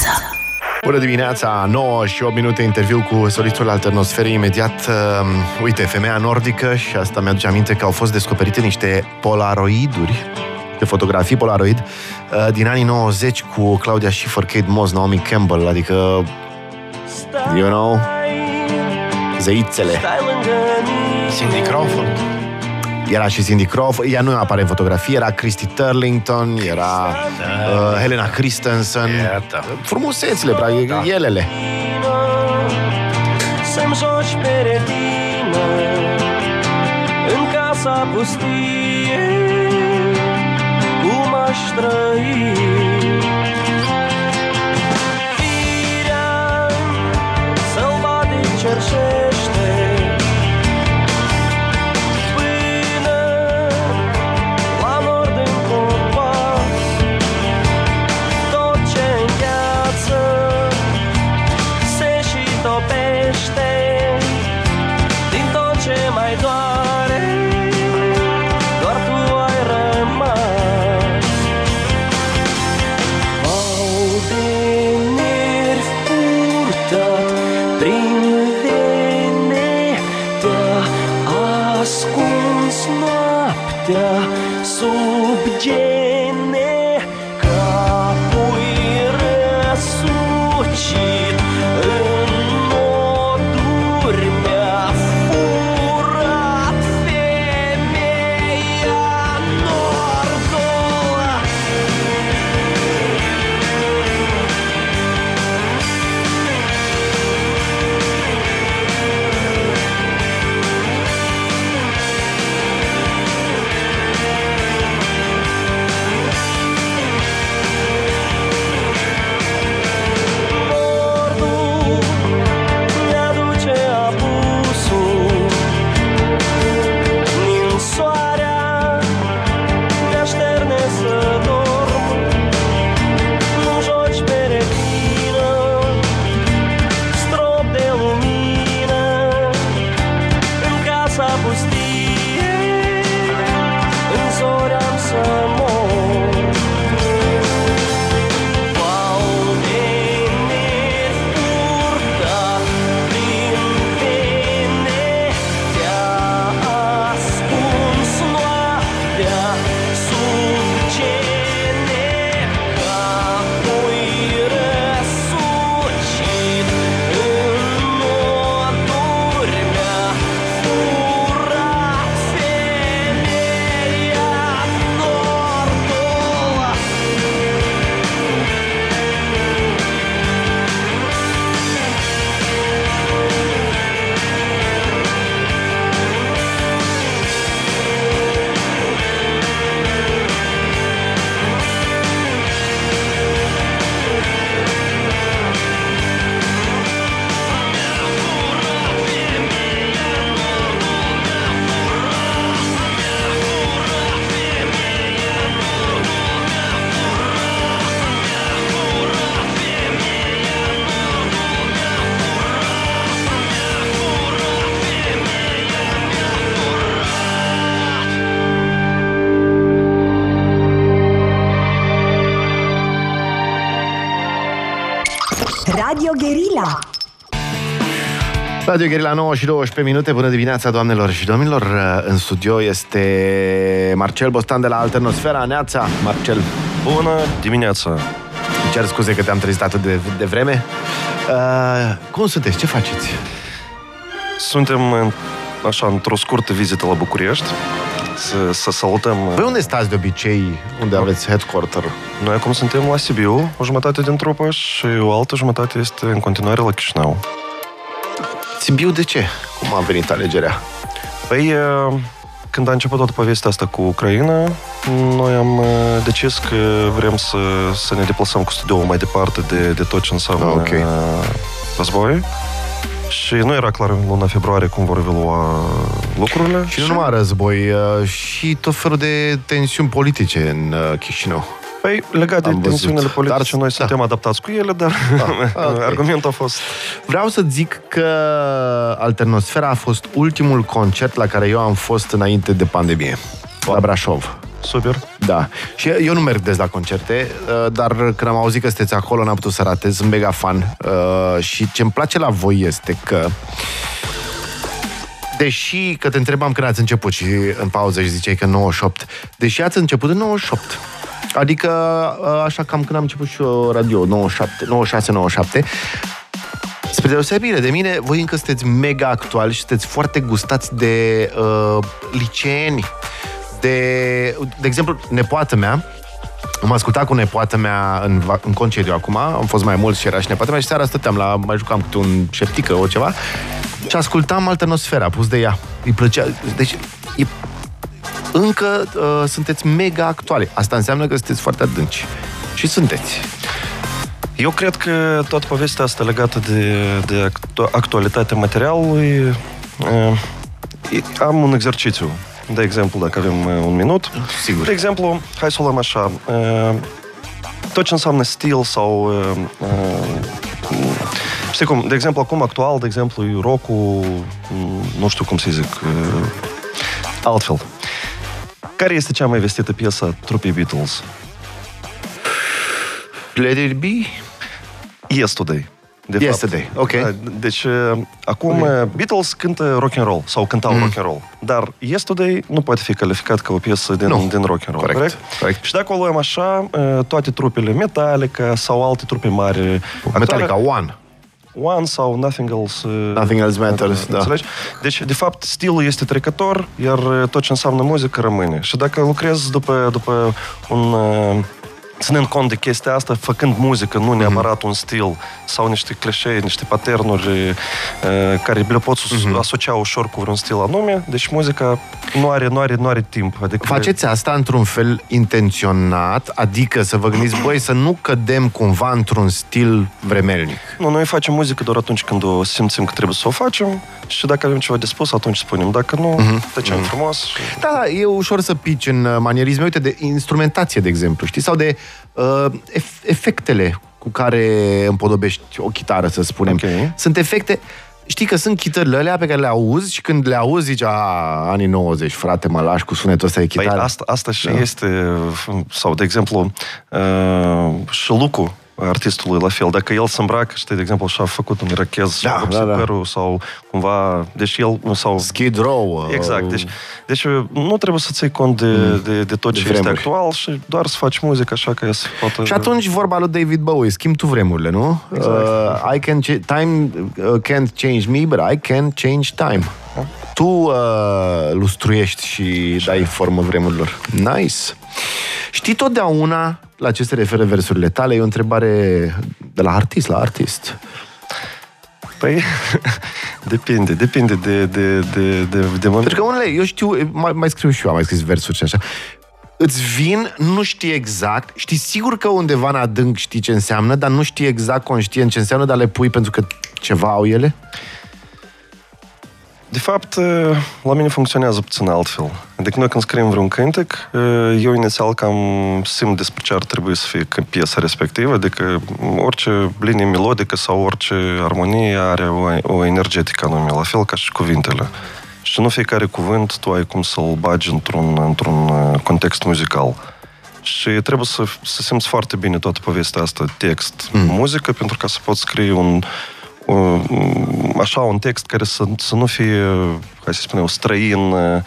dimineața! Bună dimineața, 9 și 8 minute interviu cu solistul alternosferei imediat. Uh, uite, femeia nordică și asta mi-aduce aminte că au fost descoperite niște polaroiduri de fotografii Polaroid uh, din anii 90 cu Claudia Schiffer, Kate Moss, Naomi Campbell, adică, you know, zeițele. Cindy Crawford. Era și Cindy Crawford, ea nu apare în fotografie, era Christy Turlington, era uh, Helena Christensen. Iată. Frumusețile, practic, Da. elele. Să-mi joci pe retină În casa pustie Cum aș trăi Firea Sălbatic cerșește Radio Gherila 9 și 12 minute. Bună dimineața, doamnelor și domnilor. În studio este Marcel Bostan de la Alternosfera. Neața, Marcel. Bună dimineața! Îmi cer scuze că te-am trezit atât de, de vreme. Uh, cum sunteți? Ce faceți? Suntem în- așa într-o scurtă vizită la București. Să, să salutăm... Păi unde stați de obicei? Unde aveți headquarter? Noi acum suntem la Sibiu, o jumătate din trupă și o altă jumătate este în continuare la Chișinău. Sibiu, de ce? Cum a venit alegerea? Păi, eh, când a început toată povestea asta cu Ucraina, noi am eh, decis că vrem să, să ne deplasăm cu studioul mai departe de, de tot ce înseamnă Ah, ok. eh, război. Și nu era clar în luna februarie cum vor evolua lucrurile. Și nu numai război, uh, și tot felul de tensiuni politice în uh, Chișinău. Păi, legat de Am văzut. tensiunile politice, Dar- noi da. suntem adaptați cu ele, dar Ah, ok. argumentul a fost... Vreau să zic că Alternosfera a fost ultimul concert la care eu am fost înainte de pandemie. La Brașov. Super. Da. Și eu nu merg des la concerte, uh, dar când am auzit că sunteți acolo, n-am putut să ratez, sunt mega fan. Uh, Și ce îmi place la voi este că Deși că te întrebam când ați început și în pauză și ziceai că 98, deși ați început în 98, adică uh, așa cam când am început și eu radio, 97, 96-97, Spre deosebire de mine, voi încă sunteți mega actuali și sunteți foarte gustați de uh, liceeni. De, de exemplu, nepoată mea, am ascultat cu nepoată mea în, va- în concediu acum, am fost mai mulți și era și nepoată mea și seara stăteam la, mai jucam câte un șeptică o ceva și ascultam Alternosfera, pus de ea. Îi plăcea, deci e, încă uh, sunteți mega actuali. Asta înseamnă că sunteți foarte adânci. Și sunteți. Eu cred că toată povestea asta legată de, de actu- actualitatea materialului, uh, e- am un exercițiu. De exemplu, dacă avem uh, un minut. Sigur. De exemplu, hai să o luăm așa. uh, Tot ce înseamnă stil sau... uh, uh, Știi cum, de exemplu, acum actual, de exemplu, e rock-ul, mm, nu știu cum să zic, uh, altfel. Care este cea mai vestită piesă a trupei Beatles? Let it be? Yesterday. De Yesterday, fapt. ok. Da, Deci, uh, acum uh, Beatles cântă rock and roll sau cântau Mm. rock and roll, dar Yesterday nu poate fi calificat ca o piesă din, Nu. din rock and roll, Corect, corect. Și dacă o luăm așa, uh, toate trupele Metallica sau alte trupe mari, Metallica actuale, One. One sau Nothing Else. uh, Nothing Else Matters, da. Înțelegi? Deci, de fapt, stilul este trecător, iar uh, tot ce înseamnă muzică rămâne. Și dacă lucrezi după, după un... uh, Ținând cont de chestia asta, făcând muzică, nu neapărat un stil sau niște clișee, niște paternuri uh, care le poți asocia ușor cu vreun stil anume, deci muzica nu are, nu are, nu are timp. Adică Faceți asta într-un fel intenționat, adică să vă gândiți, băi, să nu cădem cumva într-un stil vremelnic. Nu, noi facem muzică doar atunci când o simțim că trebuie să o facem și dacă avem ceva de spus, atunci spunem. Dacă nu, tăcem frumos. Și... Da, da, e ușor să pici în uh, manierisme. Uite, de instrumentație, de exemplu, știi? Sau de uh, ef- efectele cu care împodobești o chitară, să spunem. Ok. Sunt efecte... Știi că sunt chitările alea pe care le auzi și când le auzi zici, a, anii 90, frate, mă lași cu sunetul ăsta de Păi chitară. asta, asta și Da. este, sau de exemplu, uh, și lucru artistului la fel. Dacă el se îmbracă, știi, de exemplu, și-a făcut un irachez și Da, a vopsit da, da. părul sau cumva, deci el, sau Skid Row. uh, Exact. Deci, deci nu trebuie să ții cont de, de, de tot De ce este vremuri. actual și doar să faci muzică așa că să poată... Și atunci vorba lui David Bowie, schimb tu vremurile, nu? Exact. Uh, I can ch- time uh, can't change me, but I can change time. Tu uh, lustruiești și dai formă vremurilor. Nice. Știi totdeauna la ce se referă versurile tale? E o întrebare de la artist la artist. Păi, depinde, depinde de, de, de, de, de moment. Pentru că unele, eu știu, mai, mai scriu și eu, am mai scris versuri și așa. Îți vin, nu știi exact, știi sigur că undeva în adânc știi ce înseamnă, dar nu știi exact conștient ce înseamnă, dar le pui pentru că ceva au ele? De fapt, eh, la mine funcționează puțin altfel. Adică noi când scriem vreun cântec, eh, eu inițial cam simt despre ce ar trebui să fie că- piesa respectivă, adică orice linie melodică sau orice armonie are o, o energetică anume, la fel ca și cuvintele. Și nu fiecare cuvânt tu ai cum să-l bagi într-un, într-un eh, context muzical. Și trebuie să, să simți foarte bine toată povestea asta, text, mm. muzică, pentru ca să poți scrie un, un, așa un text care să, să nu fie, hai să spunem, străin uh,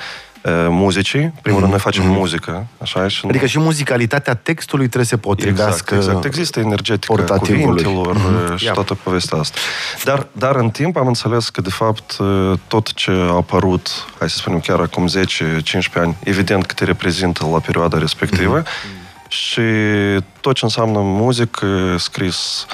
muzicii. Primul rând, noi facem muzică, așa, și nu- Adică și muzicalitatea textului trebuie să Exact, potrivească exact. Există energetica portativului. cuvintelor Mhm. uh, și Ia. toată povestea asta. Dar, dar în timp am înțeles că, de fapt, uh, tot ce a apărut, hai să spunem, chiar acum 10-15 ani, evident că te reprezintă la perioada respectivă Mhm. și tot ce înseamnă muzică, scris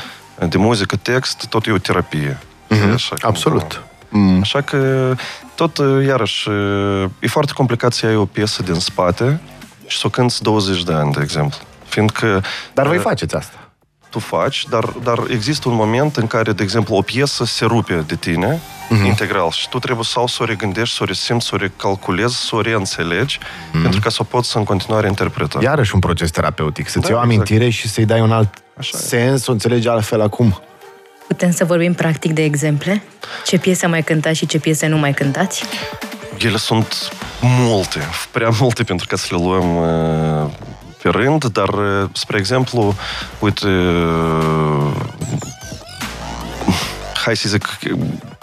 de muzică, text, tot e o terapie. Mhm. Așa cum- Absolut. Mm. Așa că tot, uh, iarăși, uh, e foarte complicat să iei o piesă din spate și să o cânti 20 de ani, de exemplu. Fiindcă Dar voi uh, faceți asta. tu faci, dar, dar există un moment în care, de exemplu, o piesă se rupe de tine Mhm. integral și tu trebuie sau să o regândești, să o resimți, să o recalculezi, să o reînțelegi, pentru ca să o poți în continuare interpreta. Mhm. Iarăși un proces terapeutic. Să-ți Da, iei o exact. amintire și să-i dai un alt Așa e. sens, o înțelegi altfel acum. Putem să vorbim practic de exemple? Ce piese mai cântați și ce piese nu mai cântați? Ele sunt multe, prea multe pentru ca să le luăm uh, pe rând, dar, uh, spre exemplu, uite, uh, hai să zic,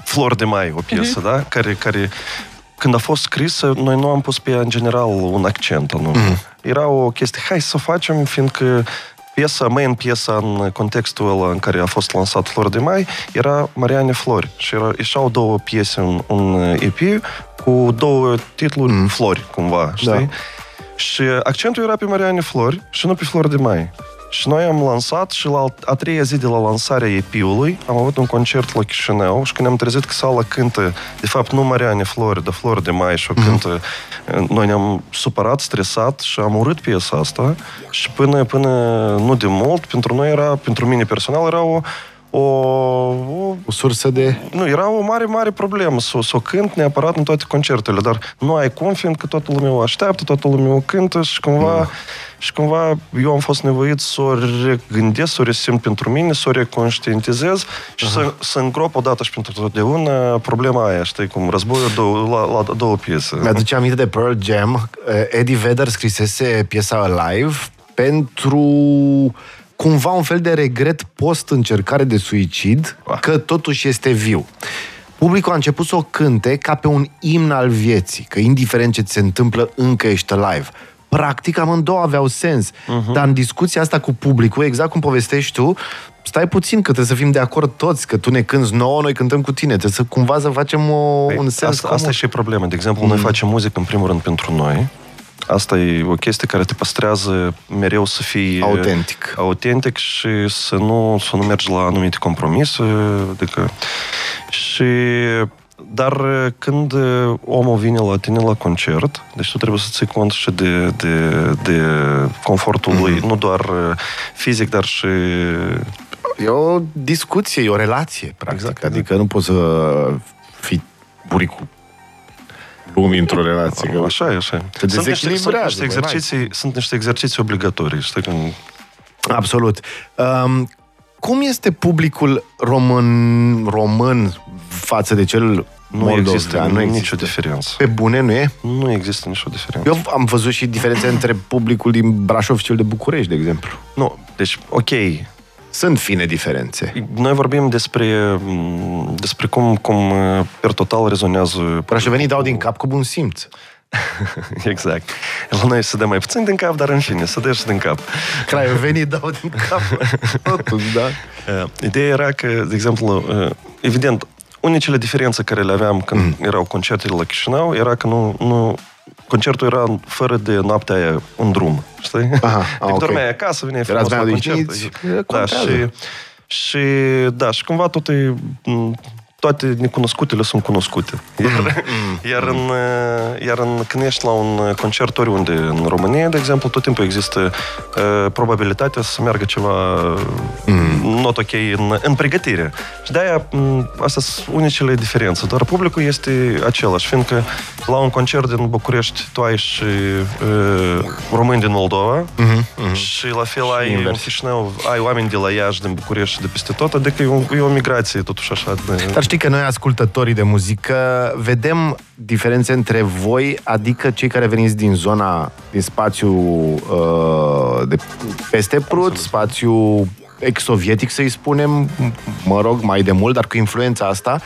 Flor de Mai, o piesă, da? Care, care când a fost scrisă, noi nu am pus pe ea, în general, un accent anume. Era o chestie, hai să o facem, fiindcă piesa, main piesa în contextul ăla în care a fost lansat Flor de Mai, era Mariane Flori. Și era, ieșeau două piese în un EP cu două titluri mm. Flori, cumva, știi? Da. Și accentul era pe Mariane Flori și nu pe Flor de Mai. Și noi am lansat și la a treia zi de la lansarea EP-ului am avut un concert la Chișinău și când am trezit că sala cântă, de fapt nu Mariane Flori, dar Flori de Mai și o cântă, noi ne-am supărat, stresat și am urât piesa asta și până, până nu de mult, pentru noi era, pentru mine personal, era o, o, o O sursă de... nu, era o mare, mare problemă să, o- să o cânt neapărat în toate concertele, dar nu ai cum, fiindcă toată lumea o așteaptă, toată lumea o cântă și cumva, și cumva eu am fost nevoit să o regândesc, să o resimt pentru mine, să o reconștientizez și să, să îngrop odată și pentru totdeauna problema aia, știi, cum războiul două, la, la două piese. Mi-aduce aminte de Pearl Jam. Eh, Eddie Vedder scrisese piesa Alive pentru cumva un fel de regret post-încercare de suicid Ah. că totuși este viu. Publicul a început să o cânte ca pe un imn al vieții, că indiferent ce ți se întâmplă, încă ești live. Practic, amândouă aveau sens. Uh-huh. Dar în discuția asta cu publicul, exact cum povestești tu, stai puțin, că trebuie să fim de acord toți, că tu ne cânți nouă, noi cântăm cu tine. Trebuie să cumva să facem o, Păi, un sens asta, asta comun. e și problema. De exemplu, noi facem muzică în primul rând pentru noi. Asta e o chestie care te păstrează mereu să fii Autentic. autentic și să nu, să nu mergi la anumite compromise. Adică, și dar când omul vine la tine la concert, deci tu trebuie să ții cont și de, de, de confortul lui, nu doar fizic, dar și E o discuție, e o relație, practic. Exact, Adică nu poți să fii buricul lumii într-o relație. Că... Așa e, așa e. Te Sunt niște, sunt, dezechilibrează, niște băi, exerciții, sunt niște exerciții obligatorii, știi? Când, Absolut. Um, cum este publicul român, român față de cel nu moldovean? există, nu există nicio diferență. Pe bune, nu e? Nu există nicio diferență. Eu am văzut și diferențe între publicul din Brașov și cel de București, de exemplu. Nu, deci, ok, Sunt fine diferențe. noi vorbim despre, m, despre cum, cum uh, per total rezonează... Brașovenii dau din cap cu bun simț. Exact. La noi se dă mai puțin din cap, dar în fine, se dă și din cap. Craiovenii dau din cap. Totuși, da. Uh, Ideea era că, de exemplu, uh, evident, unicele diferențe care le aveam când mm. erau concertele la Chișinău era că nu, nu concertul era fără de noaptea aia în drum, știi? Aha, Deci ah, ok. dormeai acasă, veneai Erați frumos la mai concert. odihniți, e, Da, contează. și, și, da, și cumva toate, m, toate necunoscutele sunt cunoscute. Iar, iar, în, uh, iar în, când ești la un concert oriunde în România, de exemplu, tot timpul există uh, probabilitatea să meargă ceva mm. not ok în, în pregătire. Și de-aia m, astea sunt unicele diferențe. Doar publicul este același, fiindcă la un concert din București tu ai și uh, români din Moldova Mhm, și la fel ai în invers. Chișinău, ai oameni de la Iași, din București și de peste tot, adică e o, e o migrație totuși așa. De... Dar știi că noi, ascultătorii de muzică, vedem diferențe între voi, adică cei care veniți din zona, din spațiu uh, de peste Prut, spațiu ex-sovietic, să-i spunem, mă rog, mai de mult, dar cu influența asta,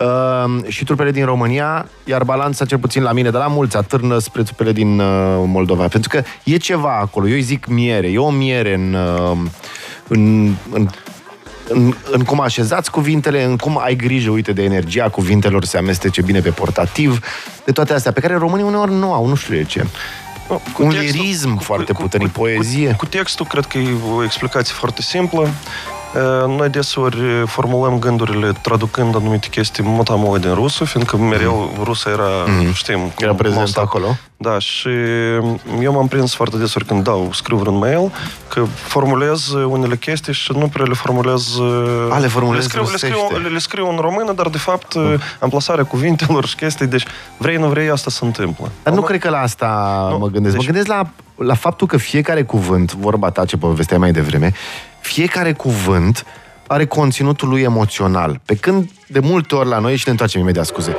uh, și trupele din România, iar balanța, cel puțin la mine, de la mulți, atârnă spre trupele din uh, Moldova. Pentru că e ceva acolo. Eu îi zic miere. E o miere în, uh, în, în în, în cum așezați cuvintele, în cum ai grijă, uite, de energia cuvintelor, se amestece bine pe portativ, de toate astea, pe care românii uneori nu au, nu știu de ce. Nu, Un lirism foarte puternic, poezie. Cu, cu textul, cred că e o explicație foarte simplă. Uh, Noi deseori formulăm gândurile traducând anumite chestii motamole din rusă, fiindcă mereu rusa era, știm... Mhm. Era prezent most- acolo. Da, și eu m-am prins foarte deseori când dau, scriu vreun mail, că formulez unele chestii și nu prea le formulez... A, le formulezi le scriu, le, scriu, rusește. le, le scriu în română, dar de fapt amplasarea cuvintelor și chestii, deci vrei, nu vrei, asta se întâmplă. Dar nu Am- cred că la asta Nu, mă gândesc. deci- Mă gândesc la, la faptul că fiecare cuvânt, vorba ta ce povesteai mai devreme, fiecare cuvânt are conținutul lui emoțional. Pe când de multe ori la noi, și ne întoarcem imediat, scuze.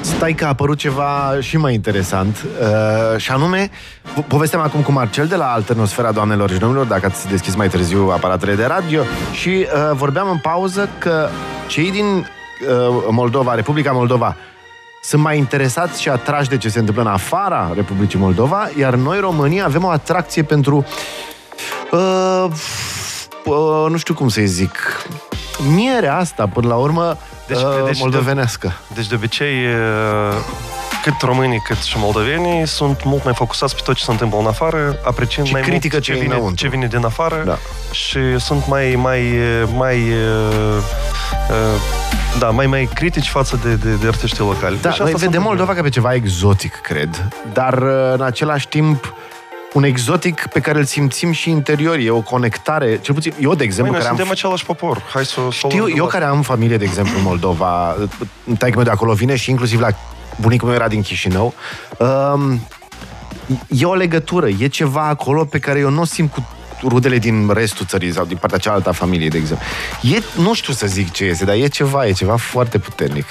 Stai că a apărut ceva și mai interesant uh, Și anume po- Povesteam acum cu Marcel de la Alternosfera Doamnelor și domnilor Dacă ați deschis mai târziu aparatele de radio Și uh, vorbeam în pauză că Cei din uh, Moldova, Republica Moldova sunt mai interesați și atrași de ce se întâmplă în afara Republicii Moldova, iar noi, România, avem o atracție pentru uh, uh, nu știu cum să-i zic mierea asta, până la urmă, Deci- deci, uh, deci- moldovenească. Deci, de obicei, e, cât românii, cât și moldovenii sunt mult mai focusați pe tot ce se întâmplă în afară, apreciind Și mai critică mult ce ce e vine, înăuntru. ce vine din afară Da. și sunt mai, mai, mai, uh, uh, da, mai, mai critici față de, de, de artiștii locali. Da, Deci noi asta se vedem întâmplă. Moldova ca pe ceva exotic, cred, dar uh, în același timp un exotic pe care îl simțim și interior. E o conectare, cel puțin eu, de Măi, exemplu, noi care am suntem același popor. Hai să o să o Știu, luăm de eu la care am familie, de exemplu, în Moldova, taică meu de acolo vine și inclusiv la bunicul meu era din Chișinău, um, e o legătură, e ceva acolo pe care eu nu o simt cu rudele din restul țării sau din partea cealaltă a familiei, de exemplu. E, nu știu să zic ce este, dar e ceva, e ceva foarte puternic.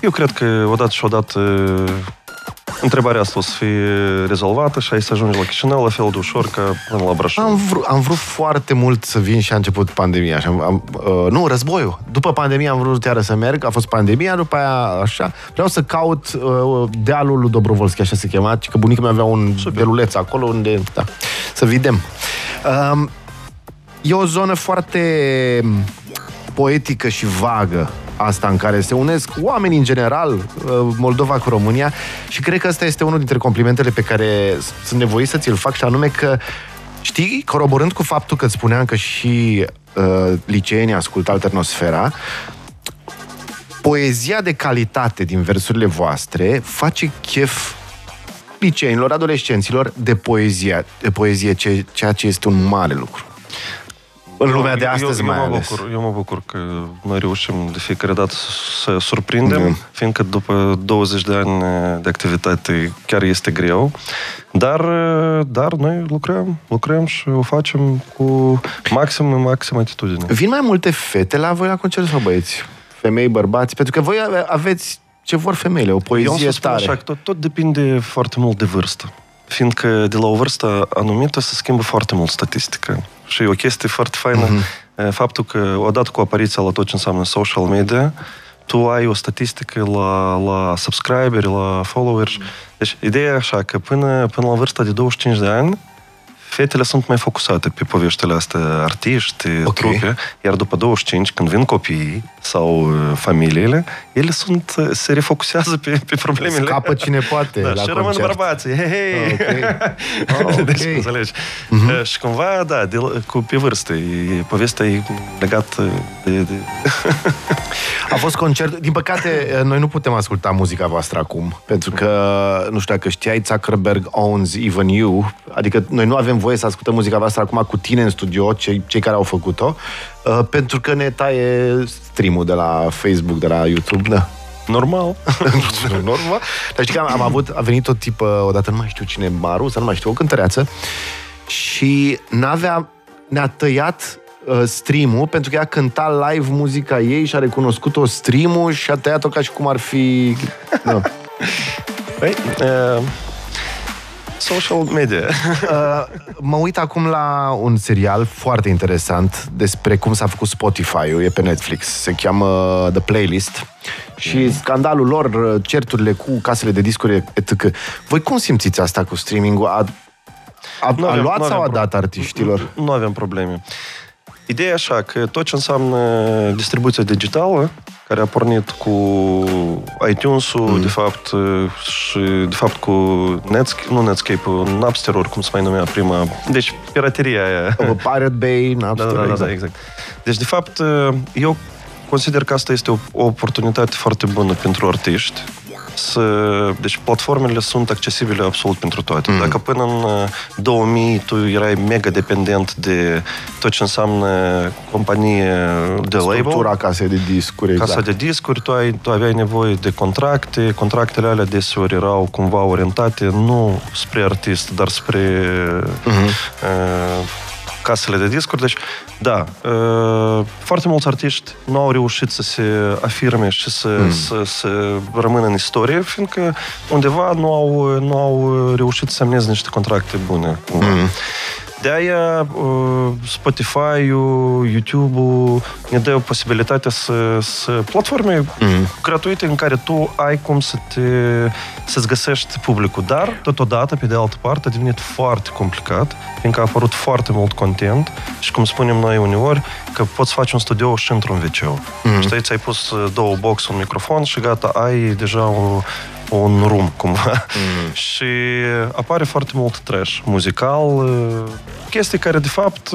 Eu cred că odată și odată întrebarea asta o să fie rezolvată și ai să ajungi la Chișinău la fel de ușor ca până la Brașov. Am, vrut, am vrut foarte mult să vin și a început pandemia. Și am, am, uh, nu, războiul. După pandemie am vrut iară să merg, a fost pandemia, după aia așa. Vreau să caut uh, dealul lui Dobrovolski, așa se chema, că bunicul meu avea un deluleț acolo unde, da, să vedem. Um, e o zonă foarte poetică și vagă asta în care se unesc oamenii în general, uh, Moldova cu România și cred că ăsta este unul dintre complimentele pe care s- sunt nevoit să ți-l fac și anume că Știi, coroborând cu faptul că îți spuneam că și uh, liceenii ascultă alternosfera, poezia de calitate din versurile voastre face chef liceenilor, adolescenților de poezie, de poezie ce, ceea ce este un mare lucru. În lumea de astăzi eu, eu, mai mă ales. bucur, eu mă bucur că noi reușim de fiecare dată să surprindem, Da. fiindcă după 20 de ani de activitate chiar este greu, dar, dar noi lucrăm, lucrăm și o facem cu maxim, maxim atitudine. Vin mai multe fete la voi la concert sau băieți? Femei, bărbați? Pentru că voi ave- aveți ce vor femeile, o Eu am poezie să spun tare. așa, că tot, tot depinde foarte mult de vârstă. Fiindcă de la o vârstă anumită se schimbă foarte mult statistică. Și e o chestie foarte faină, mm-hmm. faptul că odată cu apariția la tot ce înseamnă social media, tu ai o statistică la, la subscriberi, la followers. Deci, ideea e așa, că până, până la vârsta de 25 de ani, fetele sunt mai focusate pe poveștile astea, artiști, Ok. okay. trupe, iar după 25, când vin copiii sau uh, familiile, ele sunt, uh, se refocusează pe, pe problemele. Scapă cine poate da, la și rămân concert. bărbații. Hei, hei. Ok. Oh, ok. Deci, înțelegi? Uh-huh. Și cumva, da, de, cu, pe vârstă. E, povestea e legată de... de... A fost concert. Din păcate, noi nu putem asculta muzica voastră acum, pentru că, nu știu dacă știai, Zuckerberg owns even you, adică noi nu avem voie să ascultăm muzica voastră acum cu tine în studio, cei, cei care au făcut-o, uh, pentru că ne taie stream-ul de la Facebook, de la YouTube, da. Normal. Normal. Dar știi că am, am avut, a venit o tipă, odată nu mai știu cine, Maru, sau nu mai știu, o cântăreață, și n-avea, ne-a tăiat uh, stream-ul pentru că ea cânta live muzica ei și a recunoscut-o stream-ul și a tăiat-o ca și cum ar fi... Da. Păi, uh, social media. Uh, mă uit acum la un serial foarte interesant despre cum s-a făcut Spotify-ul, e pe Netflix, se cheamă The Playlist și scandalul lor, uh, certurile cu casele de discuri, etc. Voi cum simțiți asta cu streaming-ul? A, a, Nu a avem- luat nu sau a avem dat artiștilor? Nu avem probleme. Ideea e așa, că tot ce înseamnă distribuția digitală, care a pornit cu iTunes-ul, mm. de fapt, și de fapt cu Netscape, nu Netscape-ul, Napster, cum se mai numea prima. Deci, pirateria aia. Uh, Pirate Bay, Da, Napster, da, da, exact. da, exact. Deci, de fapt, eu consider că asta este o, o oportunitate foarte bună pentru artiști. Să, deci platformele sunt accesibile absolut pentru toate. Mm. Dacă până în uh, 2000 tu erai mega dependent de tot ce înseamnă companie de label, Structura casei de discuri, exact. casa de discuri, tu, ai, tu aveai nevoie de contracte. Contractele alea deseori erau cumva orientate nu spre artist, dar spre Mhm. uh, casele de discuri. Deci, da, uh, foarte mulți artiști nu au reușit să se afirme și să, mm. să, să rămână în istorie, fiindcă undeva nu au, nu au reușit să semneze niște contracte bune. Mm. De-aia uh, Spotify-ul, YouTube-ul ne dă posibilitatea să, să platforme mm. gratuite în care tu ai cum să te, să-ți găsești publicul. Dar, totodată, pe de altă parte, a devenit foarte complicat, fiindcă a apărut foarte mult content și, cum spunem noi uneori, că poți face un studio și într-un wc mm. Știi, ți-ai pus două box, un microfon și gata, ai deja un, un room, cumva. Mm. și apare foarte mult trash muzical, chestii care, de fapt,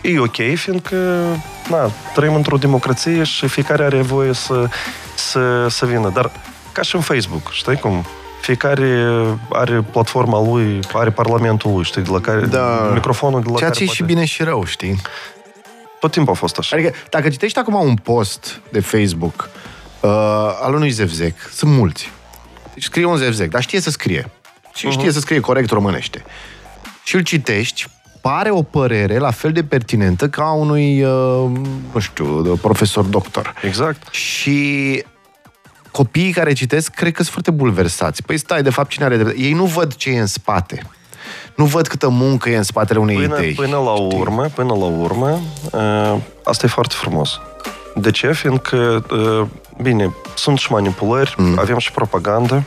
e ok, fiindcă na, trăim într-o democrație și fiecare are voie să, să, să vină. Dar ca și în Facebook, știi cum? Fiecare are platforma lui, are parlamentul lui, știi, de la care, Da. microfonul de la Ceea care ce e și poate- bine și rău, știi? Tot timpul a fost așa. Adică, dacă citești acum un post de Facebook uh, al unui zevzec, sunt mulți. Deci scrie un zevzec, dar știe să scrie. Și știe să scrie corect românește. Și îl citești, pare o părere la fel de pertinentă ca a unui, uh, nu știu, profesor doctor. Exact. Și copiii care citesc cred că sunt foarte bulversați. Păi stai, de fapt, cine are dreptate? Ei nu văd ce e în spate. Nu văd câtă muncă e în spatele unei Până, idei. până la știi? urmă, până la urmă, uh, asta e foarte frumos. De ce? Fiindcă, uh, bine, sunt și manipulări, mm. avem și propagandă,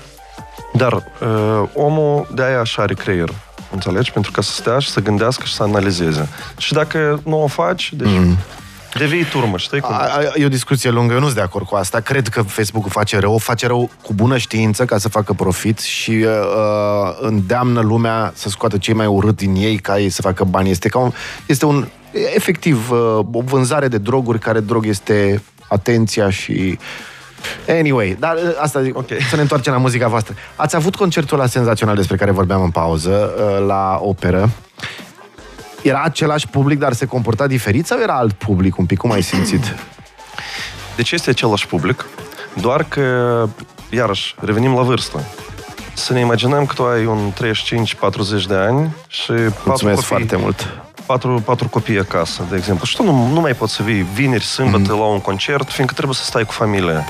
dar uh, omul de-aia așa are creier. Înțelegi? Pentru ca să stea și să gândească și să analizeze. Și dacă nu o faci, deci mm. devii turmă, știi cum? A, a, e o discuție lungă, eu nu sunt de acord cu asta. Cred că Facebook-ul face rău, o face rău cu bună știință ca să facă profit și uh, îndeamnă lumea să scoată cei mai urât din ei ca ei să facă bani. Este, ca un, este un, efectiv, uh, o vânzare de droguri care drog este atenția și... Anyway, dar uh, asta zic, Ok. să ne întoarcem la muzica voastră. Ați avut concertul ăla senzațional despre care vorbeam în pauză, uh, la operă. Era același public, dar se comporta diferit sau era alt public un pic? Cum ai simțit? Deci este același public, doar că, iarăși, revenim la vârstă. Să ne imaginăm că tu ai un 35-40 de ani și patru Mulțumesc copii, foarte mult. Patru, patru copii acasă, de exemplu. Și tu nu, nu mai poți să vii vineri, sâmbătă Mhm. la un concert, fiindcă trebuie să stai cu familia.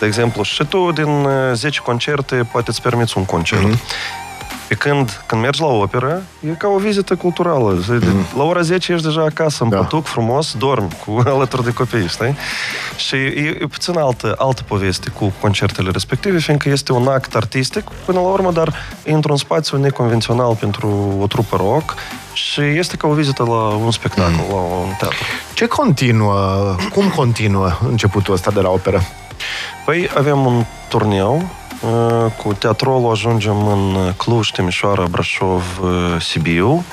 De exemplu, și tu din uh, 10 concerte poate îți permiți un concert. Mhm. Pe când, când mergi la operă, e ca o vizită culturală. La ora 10 ești deja acasă, în Mhm. Da. pătuc, frumos, dormi cu alături de copii, știi? Și e, e puțin altă, altă poveste cu concertele respective, fiindcă este un act artistic, până la urmă, dar e într-un spațiu neconvențional pentru o trupă rock și este ca o vizită la un spectacol, Mhm. la un teatru. Ce continuă? Cum continuă începutul ăsta de la operă? Păi avem un turneu uh, cu teatrolul, ajungem în Cluj, Timișoara, Brașov, uh, Sibiu,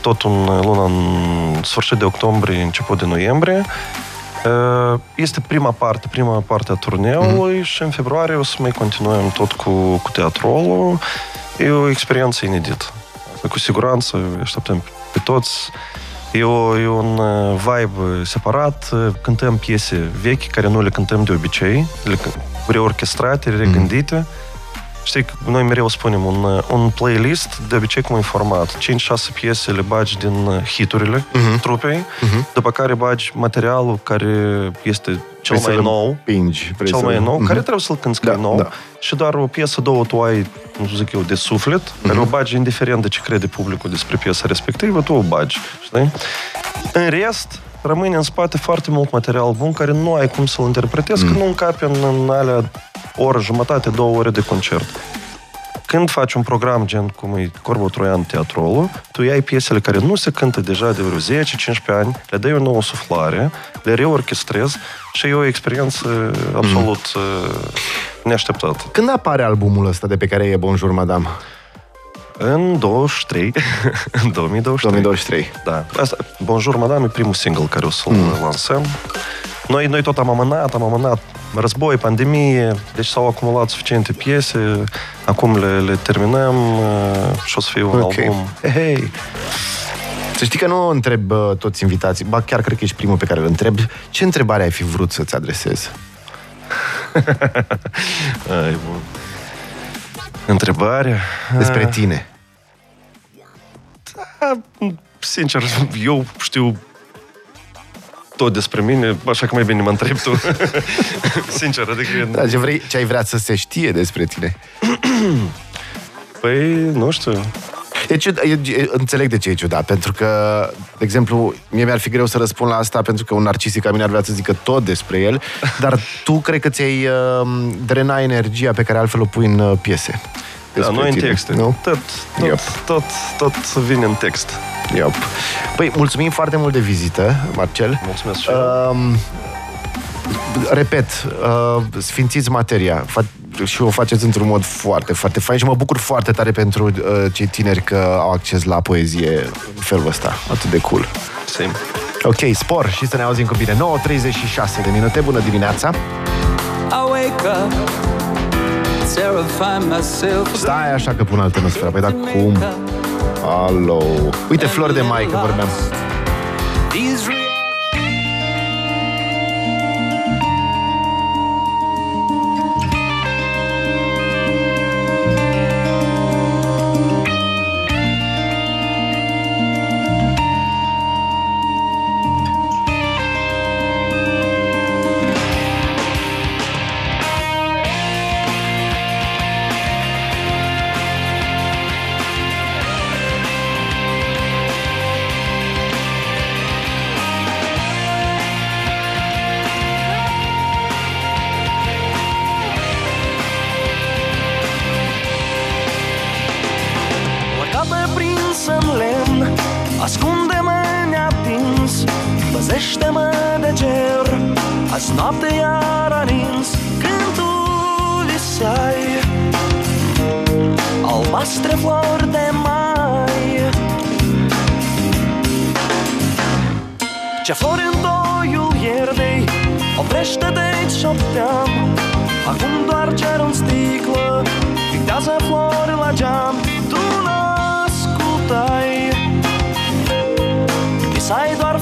tot în luna în sfârșit de octombrie, început de noiembrie. Uh, Este prima parte, prima parte a turneului și în februarie o să mai continuăm tot cu, cu teatrolul. E o experiență inedită. Asta cu siguranță îi așteptăm pe toți. E, o, e un uh, vibe separat. Uh, Cântăm piese vechi care nu le cântăm de obicei, le câ- reorchestrate, regândite. Știi, că noi mereu spunem un, uh, un playlist, de obicei cum e format. 5-6 piese le bagi din uh, hiturile Mhm. trupei, după care bagi materialul care este cel Vrei să mai le nou, Pingi. vrei cel să- mai nou, Mhm. care trebuie să-l cânti Da, nou da. și doar o piesă, două tu ai, nu zic eu, de suflet, care Mhm. o bagi indiferent de ce crede publicul despre piesa respectivă, tu o bagi, știi? În rest, rămâne în spate foarte mult material bun care nu ai cum să-l interpretezi, Mhm. că nu încape în, în alea oră, jumătate, două ore de concert. Când faci un program gen cum e Corbo Troian Teatrolul, tu iai piesele care nu se cântă deja de vreo 10-15 ani, le dai o nouă suflare, le reorchestrezi și e o experiență absolut mm. neașteptată. Când apare albumul ăsta de pe care e Bonjour Madame? În 23, în 2023. 2023. Da. Asta, Bonjour, madame, e primul single care o să-l mm. lansăm. Noi, noi tot am amânat, am amânat război, pandemie, deci s-au acumulat suficiente piese, acum le, le terminăm uh, și o să fie un Ok. album. Hey, hey. Să știi că nu întreb uh, toți invitații, ba chiar cred că ești primul pe care îl întreb. Ce întrebare ai fi vrut să-ți adresezi? Ai, bun. Întrebare? Despre Ah, tine. da, sincer, eu știu tot despre mine, așa că mai bine mă întreb tu. sincer, adică... Da, ce, vrei, ce ai vrea să se știe despre tine? Păi, nu știu. E ciud- e, e, înțeleg de ce e ciudat, pentru că, de exemplu, mie mi-ar fi greu să răspund la asta pentru că un narcisic ca mine ar vrea să zică tot despre el, dar tu cred că ți-ai uh, drena energia pe care altfel o pui în uh, piese. Da, despre noi în tine, texte. Nu? Tot, tot, Yep. tot, tot vine în text. Yep. Păi, mulțumim foarte mult de vizită, Marcel. Mulțumesc și eu. Um, repet, uh, sfințiți materia Fa- și o faceți într-un mod foarte, foarte fain și mă bucur foarte tare pentru uh, cei tineri că au acces la poezie în felul ăsta. Atât de cool. Same. Ok, spor și să ne auzim cu bine. 9.36 de minute, bună dimineața! I wake up, terrify myself. Stai așa că pun alternosfera. Păi da, cum? Alo! Uite, flori de mai, că vorbeam. These șopteam Acum doar cer în sticlă Pictează flori la geam Tu n-ascultai. Visai doar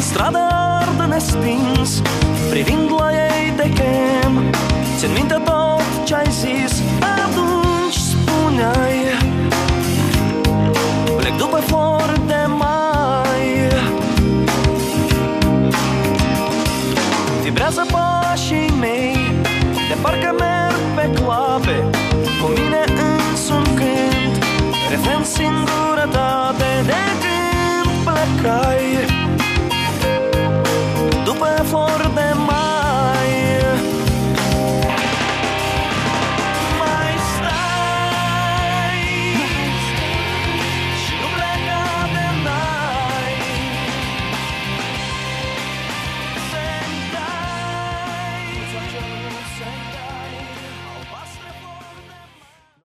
Ce-n stradă ardă nestins Privind la ei de chem. Țin minte tot ce-ai zis Atunci spuneai